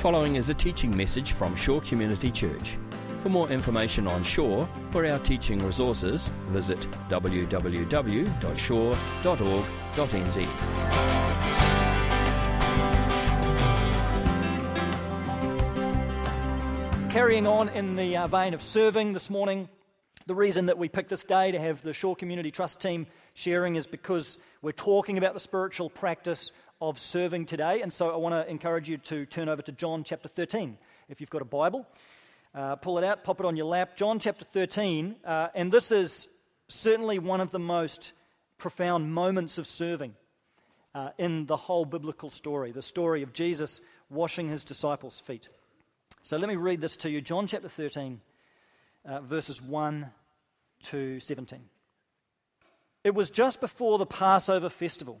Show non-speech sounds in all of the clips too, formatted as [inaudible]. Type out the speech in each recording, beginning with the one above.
following is a teaching message from Shore Community Church. For more information on Shore or our teaching resources, visit www.shore.org.nz. Carrying on in the uh, vein of serving this morning, the reason that we picked this day to have the Shore Community Trust team sharing is because we're talking about the spiritual practice of serving today. And so I want to encourage you to turn over to John chapter 13. If you've got a Bible, uh, pull it out, pop it on your lap. John chapter 13. Uh, and this is certainly one of the most profound moments of serving uh, in the whole biblical story the story of Jesus washing his disciples' feet. So let me read this to you John chapter 13, uh, verses 1 to 17. It was just before the Passover festival.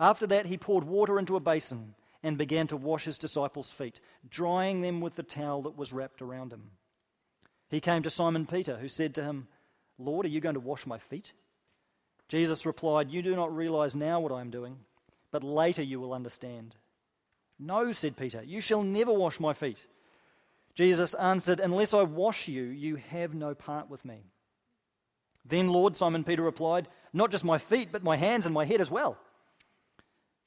After that, he poured water into a basin and began to wash his disciples' feet, drying them with the towel that was wrapped around him. He came to Simon Peter, who said to him, Lord, are you going to wash my feet? Jesus replied, You do not realize now what I am doing, but later you will understand. No, said Peter, you shall never wash my feet. Jesus answered, Unless I wash you, you have no part with me. Then, Lord, Simon Peter replied, Not just my feet, but my hands and my head as well.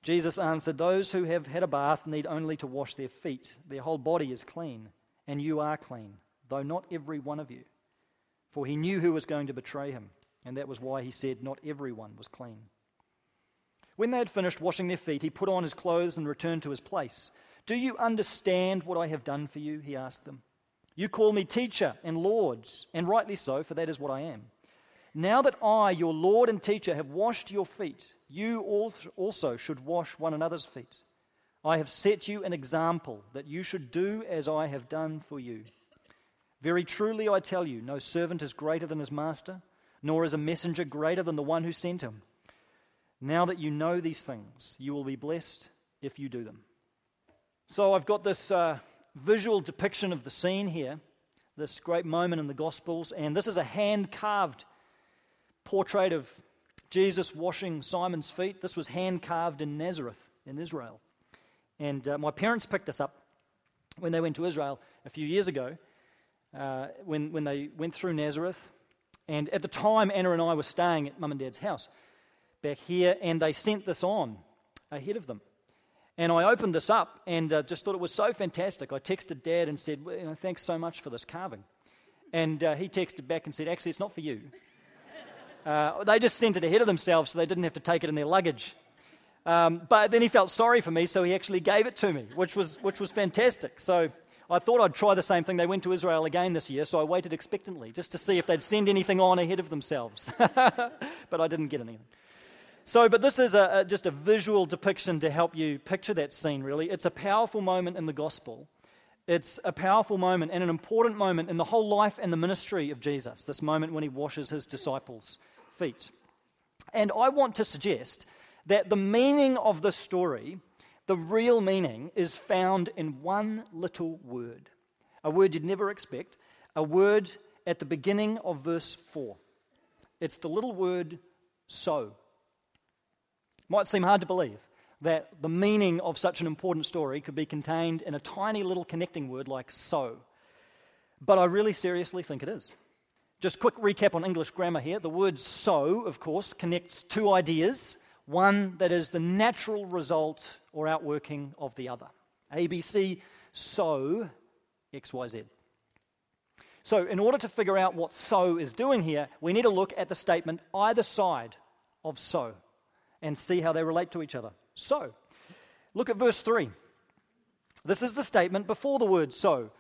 Jesus answered, Those who have had a bath need only to wash their feet. Their whole body is clean, and you are clean, though not every one of you. For he knew who was going to betray him, and that was why he said, Not everyone was clean. When they had finished washing their feet, he put on his clothes and returned to his place. Do you understand what I have done for you? He asked them. You call me teacher and Lord, and rightly so, for that is what I am. Now that I, your Lord and teacher, have washed your feet, you also should wash one another's feet. I have set you an example that you should do as I have done for you. Very truly I tell you, no servant is greater than his master, nor is a messenger greater than the one who sent him. Now that you know these things, you will be blessed if you do them. So I've got this uh, visual depiction of the scene here, this great moment in the Gospels, and this is a hand carved portrait of Jesus washing Simon's feet. This was hand carved in Nazareth in Israel. And uh, my parents picked this up when they went to Israel a few years ago, uh, when, when they went through Nazareth. And at the time, Anna and I were staying at mum and dad's house back here, and they sent this on ahead of them. And I opened this up and uh, just thought it was so fantastic. I texted dad and said, well, you know, Thanks so much for this carving. And uh, he texted back and said, Actually, it's not for you. Uh, they just sent it ahead of themselves so they didn't have to take it in their luggage. Um, but then he felt sorry for me, so he actually gave it to me, which was, which was fantastic. So I thought I'd try the same thing. They went to Israel again this year, so I waited expectantly just to see if they'd send anything on ahead of themselves. [laughs] but I didn't get anything. So, but this is a, a, just a visual depiction to help you picture that scene, really. It's a powerful moment in the gospel. It's a powerful moment and an important moment in the whole life and the ministry of Jesus, this moment when he washes his disciples' feet. And I want to suggest that the meaning of this story, the real meaning, is found in one little word. A word you'd never expect, a word at the beginning of verse 4. It's the little word so. Might seem hard to believe that the meaning of such an important story could be contained in a tiny little connecting word like so. But I really seriously think it is. Just quick recap on English grammar here. The word so, of course, connects two ideas one that is the natural result or outworking of the other. ABC, so, XYZ. So, in order to figure out what so is doing here, we need to look at the statement either side of so and see how they relate to each other. So, look at verse 3. This is the statement before the word so.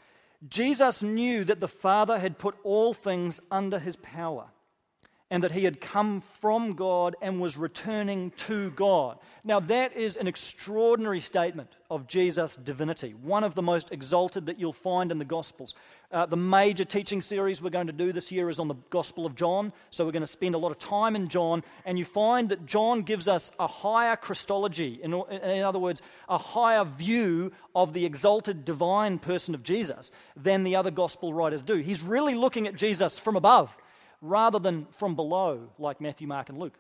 Jesus knew that the Father had put all things under his power, and that he had come from God and was returning to God. Now, that is an extraordinary statement of Jesus' divinity, one of the most exalted that you'll find in the Gospels. Uh, the major teaching series we're going to do this year is on the Gospel of John, so we're going to spend a lot of time in John, and you find that John gives us a higher Christology, in, in other words, a higher view of the exalted divine person of Jesus than the other Gospel writers do. He's really looking at Jesus from above rather than from below, like Matthew, Mark, and Luke.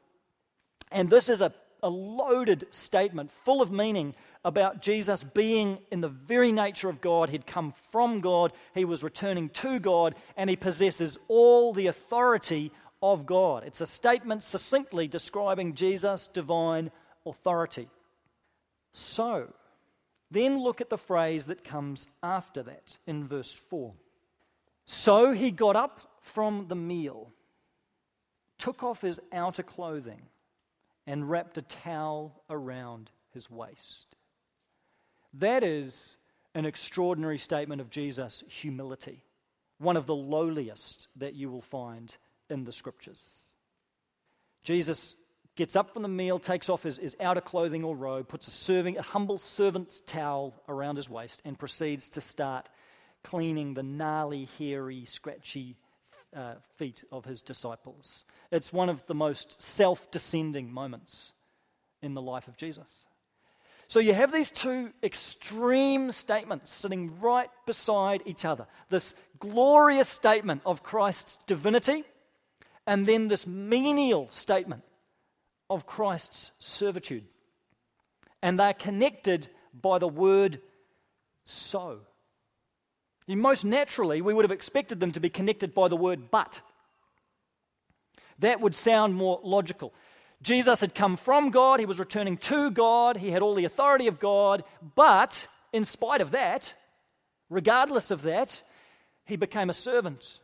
And this is a, a loaded statement full of meaning about Jesus being in the very nature of God. He'd come from God, he was returning to God, and he possesses all the authority of God. It's a statement succinctly describing Jesus' divine authority. So, then look at the phrase that comes after that in verse 4. So he got up from the meal, took off his outer clothing, and wrapped a towel around his waist. That is an extraordinary statement of Jesus' humility, one of the lowliest that you will find in the scriptures. Jesus gets up from the meal, takes off his, his outer clothing or robe, puts a serving, a humble servant's towel around his waist, and proceeds to start cleaning the gnarly, hairy, scratchy uh, feet of his disciples. It's one of the most self descending moments in the life of Jesus. So you have these two extreme statements sitting right beside each other this glorious statement of Christ's divinity, and then this menial statement of Christ's servitude. And they're connected by the word so. Most naturally, we would have expected them to be connected by the word but. That would sound more logical. Jesus had come from God, he was returning to God, he had all the authority of God, but in spite of that, regardless of that, he became a servant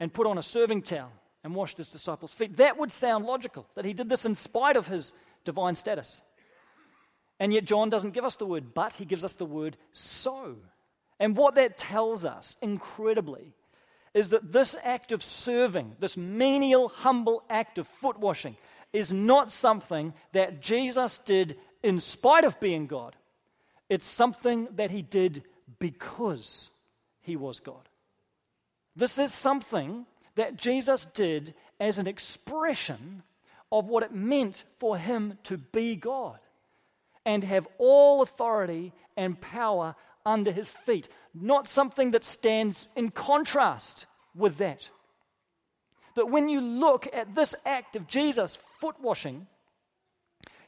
and put on a serving towel and washed his disciples' feet. That would sound logical, that he did this in spite of his divine status. And yet, John doesn't give us the word but, he gives us the word so. And what that tells us, incredibly, is that this act of serving, this menial, humble act of foot washing, is not something that Jesus did in spite of being God. It's something that he did because he was God. This is something that Jesus did as an expression of what it meant for him to be God and have all authority and power under his feet, not something that stands in contrast with that. That when you look at this act of Jesus foot washing,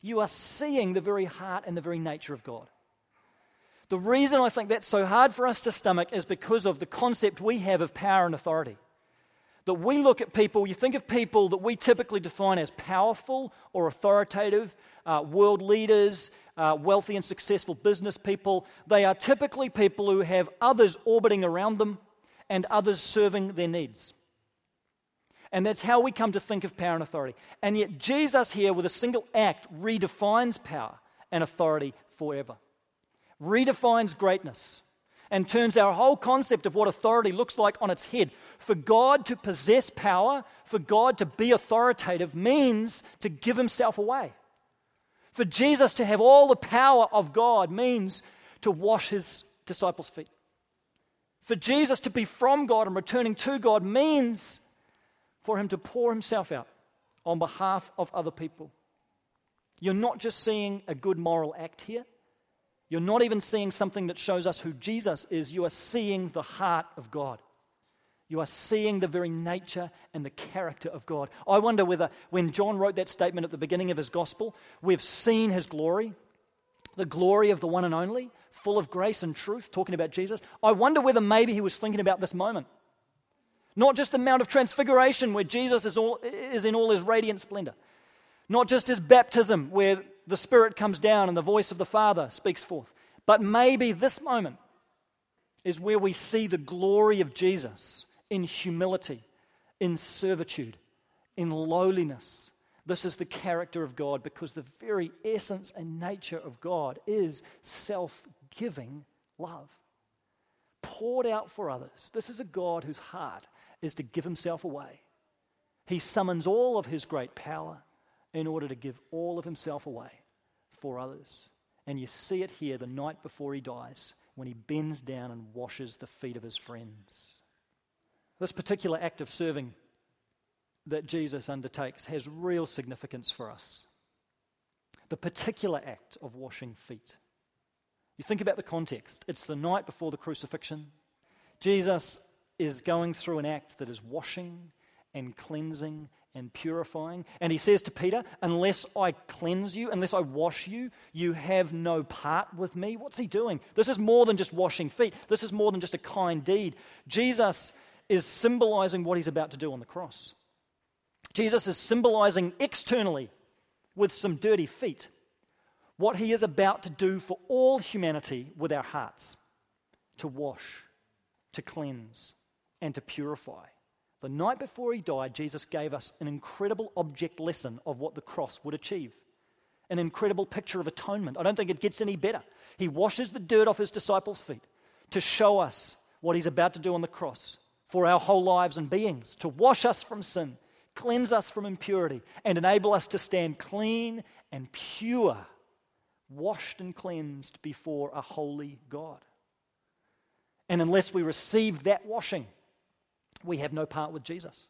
you are seeing the very heart and the very nature of God. The reason I think that's so hard for us to stomach is because of the concept we have of power and authority. That we look at people, you think of people that we typically define as powerful or authoritative, uh, world leaders, uh, wealthy and successful business people. They are typically people who have others orbiting around them and others serving their needs. And that's how we come to think of power and authority. And yet, Jesus here, with a single act, redefines power and authority forever, redefines greatness, and turns our whole concept of what authority looks like on its head. For God to possess power, for God to be authoritative, means to give himself away. For Jesus to have all the power of God means to wash his disciples' feet. For Jesus to be from God and returning to God means for him to pour himself out on behalf of other people. You're not just seeing a good moral act here. You're not even seeing something that shows us who Jesus is. You are seeing the heart of God. You are seeing the very nature and the character of God. I wonder whether, when John wrote that statement at the beginning of his gospel, we've seen his glory, the glory of the one and only, full of grace and truth, talking about Jesus. I wonder whether maybe he was thinking about this moment. Not just the Mount of Transfiguration, where Jesus is, all, is in all his radiant splendor. Not just his baptism, where the Spirit comes down and the voice of the Father speaks forth. But maybe this moment is where we see the glory of Jesus in humility, in servitude, in lowliness. This is the character of God because the very essence and nature of God is self giving love, poured out for others. This is a God whose heart is to give himself away He summons all of his great power in order to give all of himself away for others. And you see it here the night before he dies when he bends down and washes the feet of his friends. This particular act of serving that Jesus undertakes has real significance for us. The particular act of washing feet. You think about the context. It's the night before the crucifixion. Jesus is going through an act that is washing and cleansing and purifying. And he says to Peter, Unless I cleanse you, unless I wash you, you have no part with me. What's he doing? This is more than just washing feet, this is more than just a kind deed. Jesus is symbolizing what he's about to do on the cross. Jesus is symbolizing externally with some dirty feet what he is about to do for all humanity with our hearts to wash, to cleanse, and to purify. The night before he died, Jesus gave us an incredible object lesson of what the cross would achieve. An incredible picture of atonement. I don't think it gets any better. He washes the dirt off his disciples' feet to show us what he's about to do on the cross for our whole lives and beings, to wash us from sin, cleanse us from impurity, and enable us to stand clean and pure, washed and cleansed before a holy God. And unless we receive that washing, we have no part with Jesus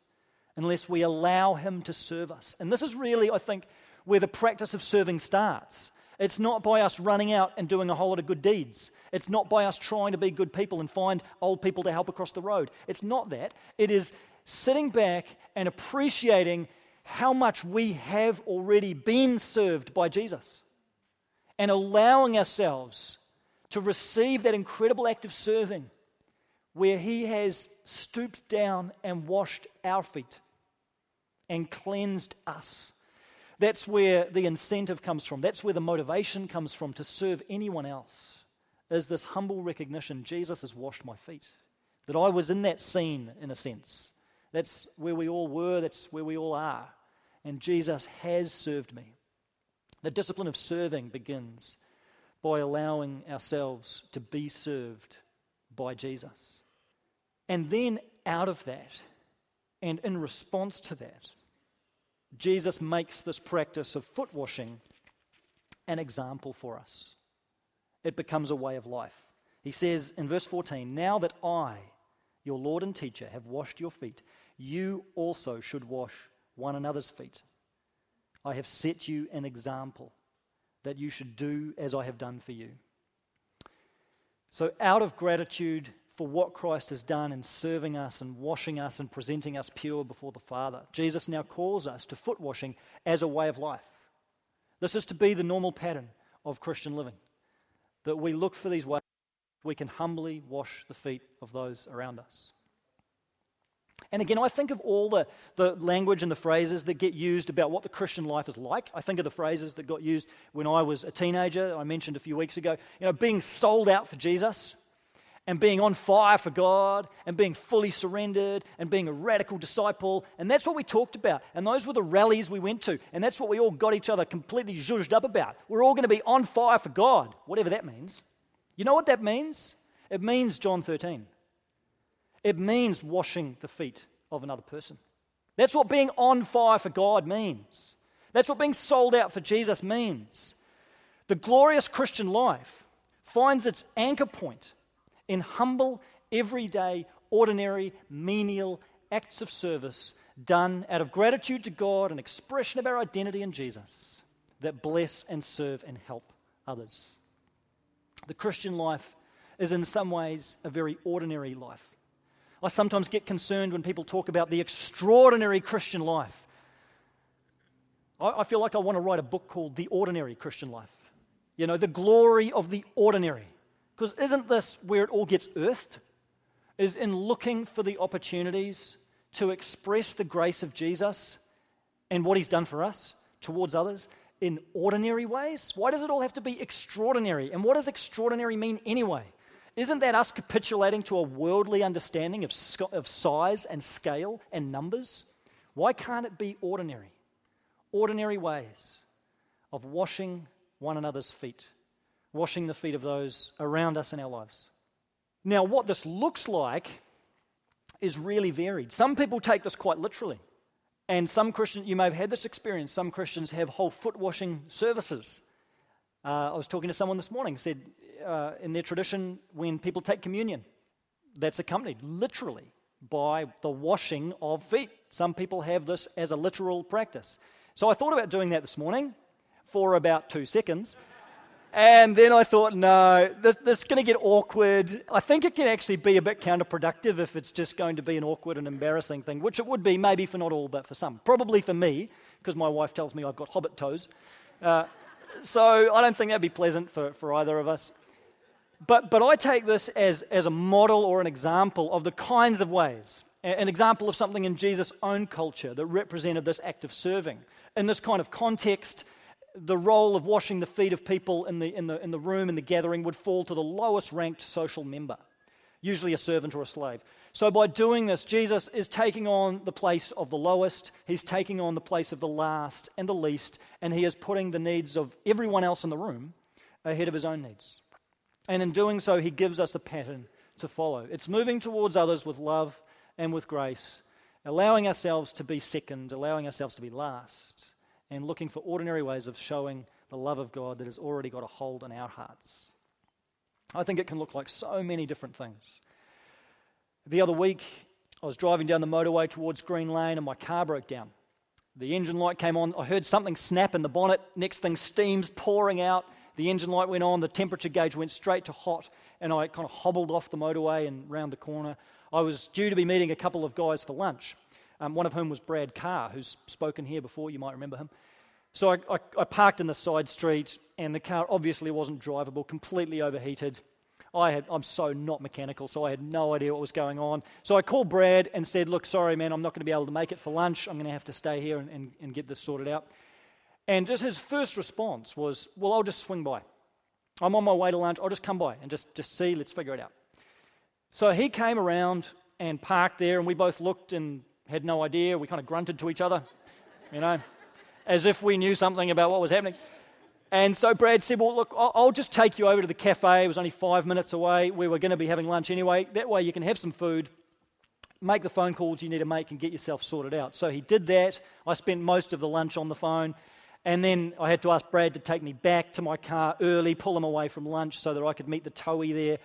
unless we allow Him to serve us. And this is really, I think, where the practice of serving starts. It's not by us running out and doing a whole lot of good deeds. It's not by us trying to be good people and find old people to help across the road. It's not that. It is sitting back and appreciating how much we have already been served by Jesus and allowing ourselves to receive that incredible act of serving where he has stooped down and washed our feet and cleansed us. That's where the incentive comes from. That's where the motivation comes from to serve anyone else. Is this humble recognition Jesus has washed my feet. That I was in that scene, in a sense. That's where we all were, that's where we all are. And Jesus has served me. The discipline of serving begins by allowing ourselves to be served by Jesus. And then out of that, and in response to that, Jesus makes this practice of foot washing an example for us. It becomes a way of life. He says in verse 14, Now that I, your Lord and teacher, have washed your feet, you also should wash one another's feet. I have set you an example that you should do as I have done for you. So, out of gratitude for what Christ has done in serving us and washing us and presenting us pure before the Father. Jesus now calls us to foot washing as a way of life. This is to be the normal pattern of Christian living. That we look for these ways we can humbly wash the feet of those around us. And again, I think of all the, the language and the phrases that get used about what the Christian life is like. I think of the phrases that got used when I was a teenager, I mentioned a few weeks ago. You know, being sold out for Jesus and being on fire for God and being fully surrendered and being a radical disciple. And that's what we talked about. And those were the rallies we went to. And that's what we all got each other completely zhuzhed up about. We're all going to be on fire for God, whatever that means. You know what that means? It means John 13. It means washing the feet of another person. That's what being on fire for God means. That's what being sold out for Jesus means. The glorious Christian life finds its anchor point in humble, everyday, ordinary, menial acts of service done out of gratitude to God, an expression of our identity in Jesus that bless and serve and help others. The Christian life is, in some ways, a very ordinary life. I sometimes get concerned when people talk about the extraordinary Christian life. I, I feel like I want to write a book called The Ordinary Christian Life. You know, the glory of the ordinary. Because isn't this where it all gets earthed? Is in looking for the opportunities to express the grace of Jesus and what he's done for us towards others in ordinary ways? Why does it all have to be extraordinary? And what does extraordinary mean anyway? Isn't that us capitulating to a worldly understanding of, of size and scale and numbers? Why can't it be ordinary? Ordinary ways of washing one another's feet washing the feet of those around us in our lives. Now, what this looks like is really varied. Some people take this quite literally. And some Christians, you may have had this experience, some Christians have whole foot washing services. Uh, I was talking to someone this morning, said uh, in their tradition, when people take communion, that's accompanied literally by the washing of feet. Some people have this as a literal practice. So I thought about doing that this morning for about two seconds. And then I thought, no, this, this is going to get awkward. I think it can actually be a bit counterproductive if it's just going to be an awkward and embarrassing thing, which it would be, maybe for not all, but for some. Probably for me, because my wife tells me I've got hobbit toes. Uh, so I don't think that'd be pleasant for, for either of us. But, but I take this as, as a model or an example of the kinds of ways, an example of something in Jesus' own culture that represented this act of serving. In this kind of context, the role of washing the feet of people in the, in, the, in the room, in the gathering, would fall to the lowest ranked social member, usually a servant or a slave. So, by doing this, Jesus is taking on the place of the lowest, he's taking on the place of the last and the least, and he is putting the needs of everyone else in the room ahead of his own needs. And in doing so, he gives us a pattern to follow. It's moving towards others with love and with grace, allowing ourselves to be second, allowing ourselves to be last, and looking for ordinary ways of showing the love of God that has already got a hold on our hearts. I think it can look like so many different things. The other week, I was driving down the motorway towards Green Lane and my car broke down. The engine light came on. I heard something snap in the bonnet. Next thing, steam's pouring out. The engine light went on, the temperature gauge went straight to hot, and I kind of hobbled off the motorway and round the corner. I was due to be meeting a couple of guys for lunch, um, one of whom was Brad Carr, who's spoken here before, you might remember him. So I, I, I parked in the side street, and the car obviously wasn't drivable, completely overheated. I had, I'm so not mechanical, so I had no idea what was going on. So I called Brad and said, Look, sorry, man, I'm not going to be able to make it for lunch. I'm going to have to stay here and, and, and get this sorted out. And just his first response was, Well, I'll just swing by. I'm on my way to lunch. I'll just come by and just, just see. Let's figure it out. So he came around and parked there, and we both looked and had no idea. We kind of grunted to each other, you know, as if we knew something about what was happening. And so Brad said, Well, look, I'll just take you over to the cafe. It was only five minutes away. We were going to be having lunch anyway. That way you can have some food, make the phone calls you need to make, and get yourself sorted out. So he did that. I spent most of the lunch on the phone. And then I had to ask Brad to take me back to my car early, pull him away from lunch so that I could meet the towie there.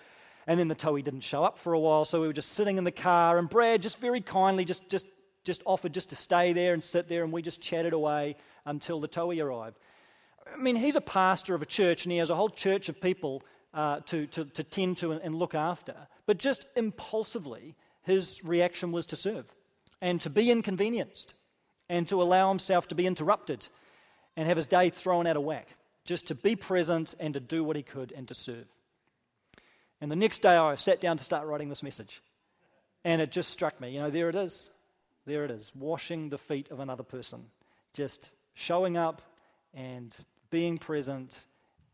And then the towie didn't show up for a while, so we were just sitting in the car. And Brad just very kindly just, just, just offered just to stay there and sit there, and we just chatted away until the towie arrived. I mean, he's a pastor of a church, and he has a whole church of people uh, to, to, to tend to and, and look after. But just impulsively, his reaction was to serve and to be inconvenienced and to allow himself to be interrupted and have his day thrown out of whack, just to be present and to do what he could and to serve. And the next day, I sat down to start writing this message. And it just struck me, you know, there it is. There it is, washing the feet of another person. Just showing up and being present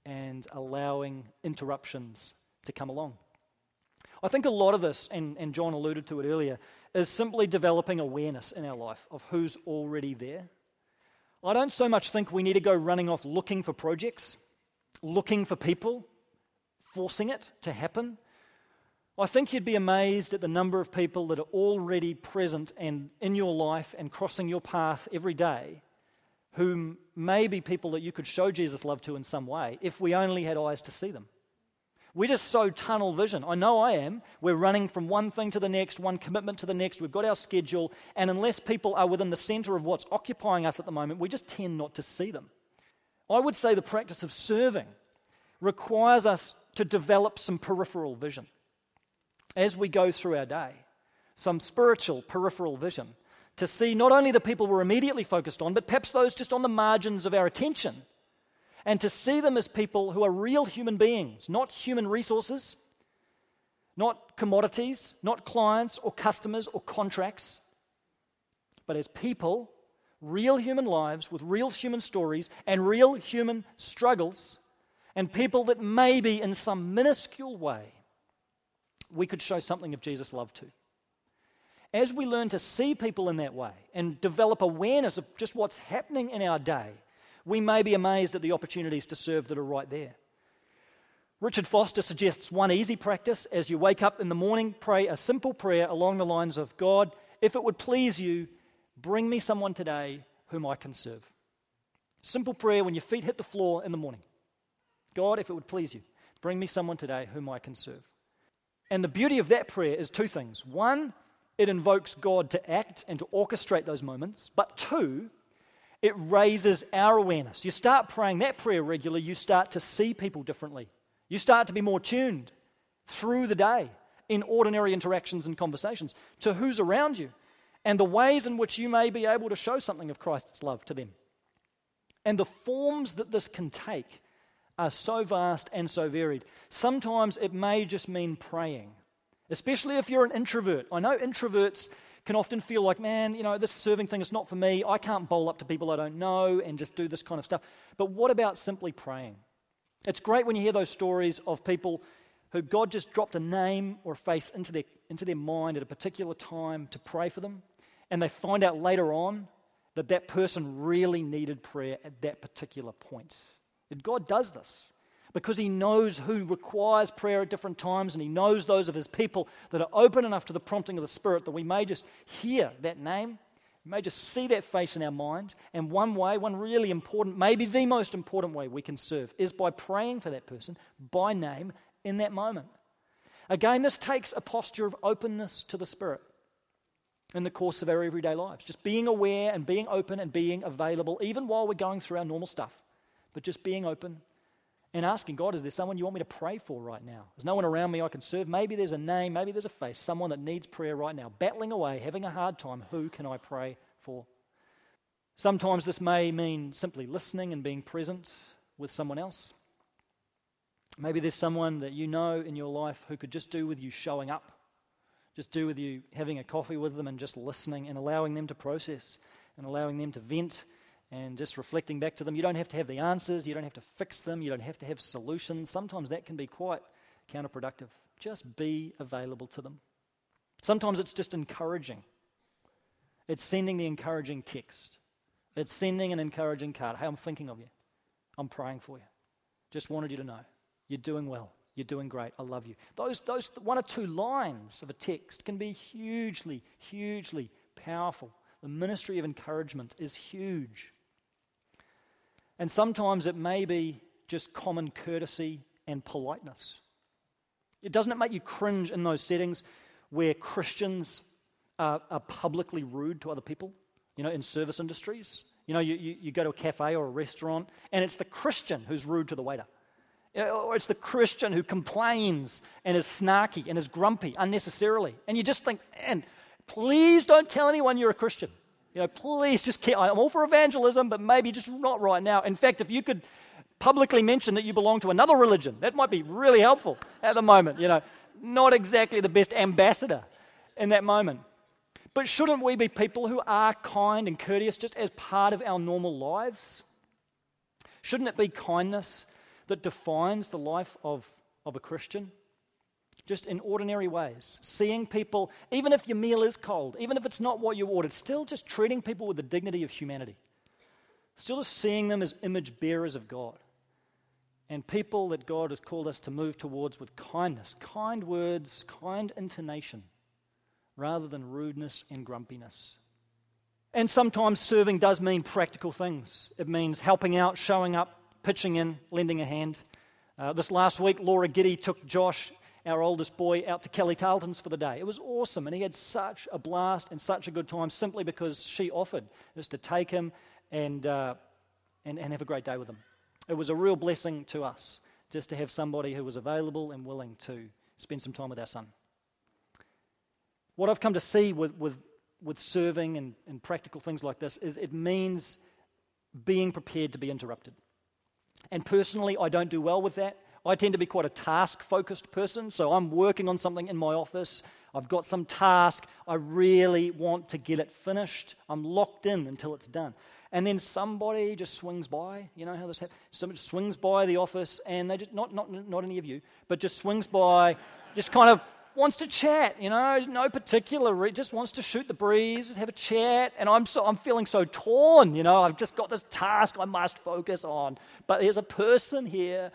and allowing interruptions to come along. I think a lot of this, and, and John alluded to it earlier, is simply developing awareness in our life of who's already there I don't so much think we need to go running off looking for projects, looking for people, forcing it to happen. I think you'd be amazed at the number of people that are already present and in your life and crossing your path every day who may be people that you could show Jesus' love to in some way if we only had eyes to see them. We're just so tunnel vision. I know I am. We're running from one thing to the next, one commitment to the next. We've got our schedule. And unless people are within the center of what's occupying us at the moment, we just tend not to see them. I would say the practice of serving requires us to develop some peripheral vision. As we go through our day, some spiritual peripheral vision to see not only the people we're immediately focused on, but perhaps those just on the margins of our attention and to see them as people who are real human beings, not human resources, not commodities, not clients or customers or contracts, but as people, real human lives with real human stories and real human struggles, and people that maybe in some minuscule way we could show something of Jesus' love to. As we learn to see people in that way and develop awareness of just what's happening in our day, we may be amazed at the opportunities to serve that are right there. Richard Foster suggests one easy practice as you wake up in the morning, pray a simple prayer along the lines of God, if it would please you, Bring me someone today whom I can serve. Simple prayer when your feet hit the floor in the morning. God, if it would please you, bring me someone today whom I can serve. And the beauty of that prayer is two things. One, it invokes God to act and to orchestrate those moments. But two, it raises our awareness. You start praying that prayer regularly, you start to see people differently. You start to be more tuned through the day in ordinary interactions and conversations to who's around you and the ways in which you may be able to show something of Christ's love to them. And the forms that this can take are so vast and so varied. Sometimes it may just mean praying, especially if you're an introvert. I know introverts can often feel like, man, you know, this serving thing is not for me. I can't bowl up to people I don't know and just do this kind of stuff. But what about simply praying? It's great when you hear those stories of people who God just dropped a name or a face into their, into their mind at a particular time to pray for them, and they find out later on that that person really needed prayer at that particular point. God does this because He knows who requires prayer at different times, and He knows those of His people that are open enough to the prompting of the Spirit that we may just hear that name, we may just see that face in our mind. And one way, one really important, maybe the most important way we can serve is by praying for that person by name in that moment. Again, this takes a posture of openness to the Spirit in the course of our everyday lives. Just being aware and being open and being available, even while we're going through our normal stuff, but just being open and asking God, is there someone you want me to pray for right now? There's no one around me I can serve. Maybe there's a name, maybe there's a face, someone that needs prayer right now, battling away, having a hard time. Who can I pray for? Sometimes this may mean simply listening and being present with someone else. Maybe there's someone that you know in your life who could just do with you showing up, just do with you having a coffee with them and just listening and allowing them to process and allowing them to vent and just reflecting back to them. You don't have to have the answers, you don't have to fix them, you don't have to have solutions. Sometimes that can be quite counterproductive. Just be available to them. Sometimes it's just encouraging. It's sending the encouraging text. It's sending an encouraging card. Hey, I'm thinking of you. I'm praying for you. Just wanted you to know. You're doing well. You're doing great. I love you. Those, those one or two lines of a text can be hugely, hugely powerful. The ministry of encouragement is huge. And sometimes it may be just common courtesy and politeness. It doesn't it make you cringe in those settings where Christians are, are publicly rude to other people? You know, in service industries. You know, you, you, you go to a cafe or a restaurant, and it's the Christian who's rude to the waiter. Or it's the Christian who complains and is snarky and is grumpy unnecessarily. And you just think, man, please don't tell anyone you're a Christian. You know, please just keep, I'm all for evangelism, but maybe just not right now. In fact, if you could publicly mention that you belong to another religion, that might be really helpful at the moment. You know, not exactly the best ambassador in that moment. But shouldn't we be people who are kind and courteous just as part of our normal lives? Shouldn't it be kindness that defines the life of, of a Christian? Just in ordinary ways. Seeing people, even if your meal is cold, even if it's not what you ordered, still just treating people with the dignity of humanity. Still just seeing them as image bearers of God. And people that God has called us to move towards with kindness, kind words, kind intonation, rather than rudeness and grumpiness. And sometimes serving does mean practical things. It means helping out, showing up, pitching in, lending a hand. Uh, this last week, Laura Giddy took Josh, our oldest boy, out to Kelly Tarlton's for the day. It was awesome, and he had such a blast and such a good time simply because she offered just to take him and, uh, and, and have a great day with him. It was a real blessing to us just to have somebody who was available and willing to spend some time with our son. What I've come to see with, with, with serving and, and practical things like this is it means being prepared to be interrupted. And personally, I don't do well with that. I tend to be quite a task focused person. So I'm working on something in my office. I've got some task. I really want to get it finished. I'm locked in until it's done. And then somebody just swings by. You know how this happens? Somebody swings by the office and they just, not, not, not any of you, but just swings by, just kind of wants to chat, you know, no particular, re- just wants to shoot the breeze, have a chat. And I'm, so, I'm feeling so torn, you know, I've just got this task I must focus on. But there's a person here,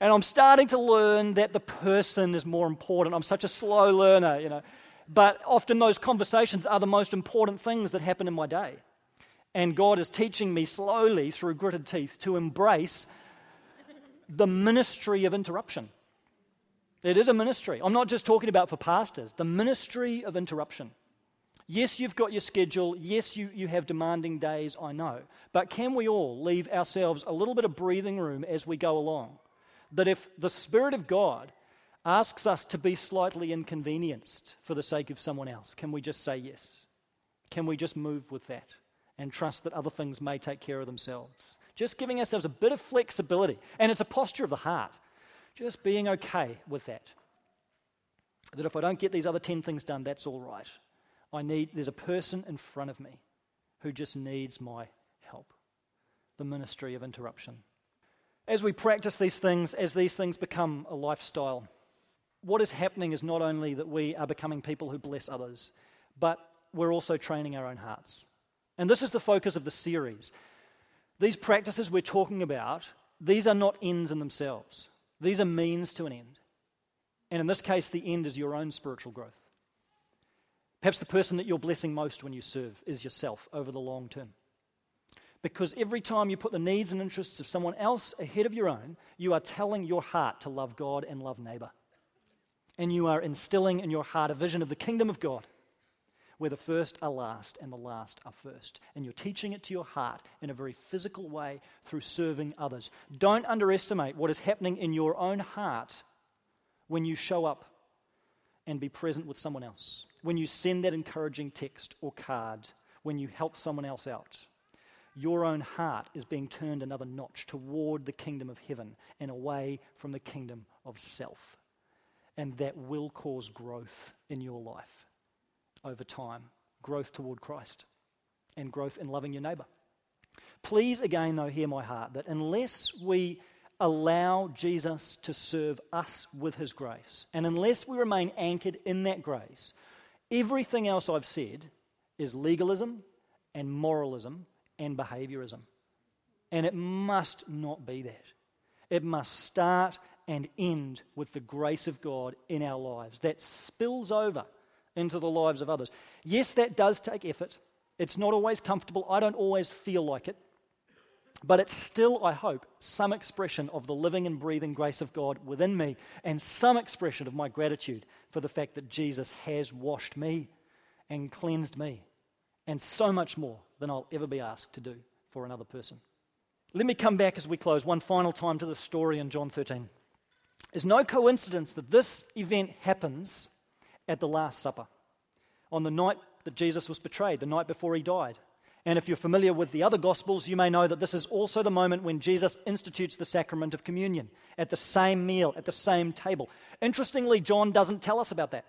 and I'm starting to learn that the person is more important. I'm such a slow learner, you know. But often those conversations are the most important things that happen in my day. And God is teaching me slowly through gritted teeth to embrace the ministry of interruption. It is a ministry. I'm not just talking about for pastors, the ministry of interruption. Yes, you've got your schedule. Yes, you, you have demanding days, I know. But can we all leave ourselves a little bit of breathing room as we go along? That if the Spirit of God asks us to be slightly inconvenienced for the sake of someone else, can we just say yes? Can we just move with that and trust that other things may take care of themselves? Just giving ourselves a bit of flexibility. And it's a posture of the heart. Just being okay with that. That if I don't get these other 10 things done, that's all right. I need, there's a person in front of me who just needs my help. The ministry of interruption. As we practice these things, as these things become a lifestyle, what is happening is not only that we are becoming people who bless others, but we're also training our own hearts. And this is the focus of the series. These practices we're talking about, these are not ends in themselves. These are means to an end. And in this case, the end is your own spiritual growth. Perhaps the person that you're blessing most when you serve is yourself over the long term. Because every time you put the needs and interests of someone else ahead of your own, you are telling your heart to love God and love neighbor. And you are instilling in your heart a vision of the kingdom of God, where the first are last and the last are first. And you're teaching it to your heart in a very physical way through serving others. Don't underestimate what is happening in your own heart when you show up and be present with someone else when you send that encouraging text or card, when you help someone else out, your own heart is being turned another notch toward the kingdom of heaven and away from the kingdom of self. And that will cause growth in your life over time growth toward Christ and growth in loving your neighbor. Please, again, though, hear my heart that unless we allow Jesus to serve us with his grace, and unless we remain anchored in that grace, Everything else I've said is legalism and moralism and behaviorism. And it must not be that. It must start and end with the grace of God in our lives that spills over into the lives of others. Yes, that does take effort. It's not always comfortable. I don't always feel like it. But it's still, I hope, some expression of the living and breathing grace of God within me and some expression of my gratitude for the fact that Jesus has washed me and cleansed me and so much more than I'll ever be asked to do for another person. Let me come back as we close one final time to the story in John 13. It's no coincidence that this event happens at the Last Supper, on the night that Jesus was betrayed, the night before he died. And if you're familiar with the other Gospels, you may know that this is also the moment when Jesus institutes the sacrament of communion at the same meal, at the same table. Interestingly, John doesn't tell us about that.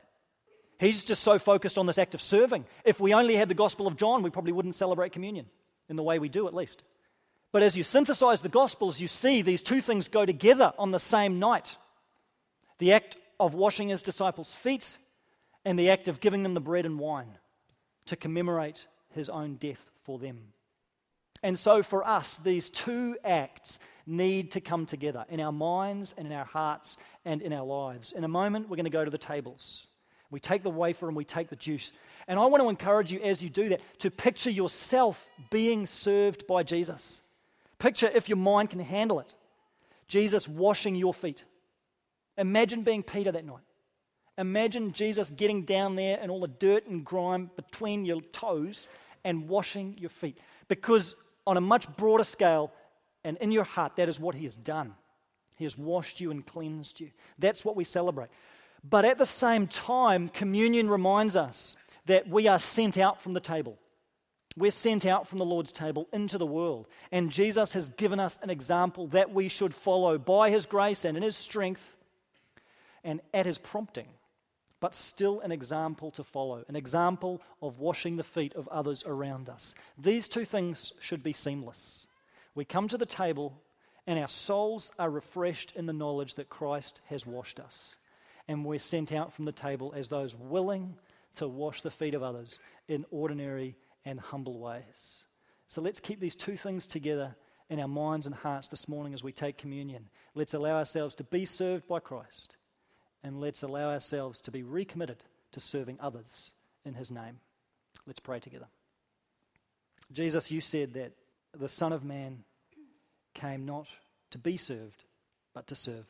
He's just so focused on this act of serving. If we only had the Gospel of John, we probably wouldn't celebrate communion in the way we do, at least. But as you synthesize the Gospels, you see these two things go together on the same night the act of washing his disciples' feet and the act of giving them the bread and wine to commemorate his own death for them. And so, for us, these two acts need to come together in our minds and in our hearts and in our lives. In a moment, we're going to go to the tables. We take the wafer and we take the juice. And I want to encourage you as you do that to picture yourself being served by Jesus. Picture, if your mind can handle it, Jesus washing your feet. Imagine being Peter that night. Imagine Jesus getting down there and all the dirt and grime between your toes and washing your feet. Because on a much broader scale and in your heart, that is what He has done. He has washed you and cleansed you. That's what we celebrate. But at the same time, communion reminds us that we are sent out from the table. We're sent out from the Lord's table into the world. And Jesus has given us an example that we should follow by His grace and in His strength and at His prompting but still an example to follow, an example of washing the feet of others around us. These two things should be seamless. We come to the table and our souls are refreshed in the knowledge that Christ has washed us. And we're sent out from the table as those willing to wash the feet of others in ordinary and humble ways. So let's keep these two things together in our minds and hearts this morning as we take communion. Let's allow ourselves to be served by Christ and let's allow ourselves to be recommitted to serving others in his name. Let's pray together. Jesus, you said that the Son of Man came not to be served, but to serve.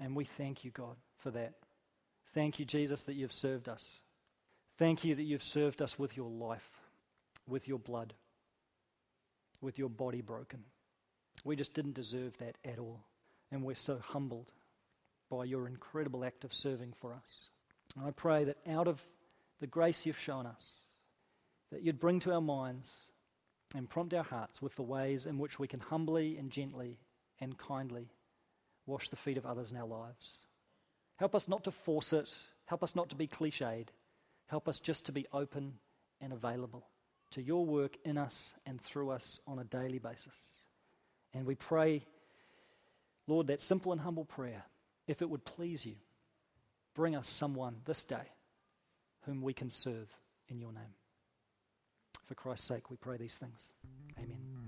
And we thank you, God, for that. Thank you, Jesus, that you've served us. Thank you that you've served us with your life, with your blood, with your body broken. We just didn't deserve that at all. And we're so humbled by your incredible act of serving for us. And I pray that out of the grace you've shown us, that you'd bring to our minds and prompt our hearts with the ways in which we can humbly and gently and kindly wash the feet of others in our lives. Help us not to force it. Help us not to be cliched. Help us just to be open and available to your work in us and through us on a daily basis. And we pray, Lord, that simple and humble prayer, if it would please you, bring us someone this day whom we can serve in your name. For Christ's sake, we pray these things. Amen.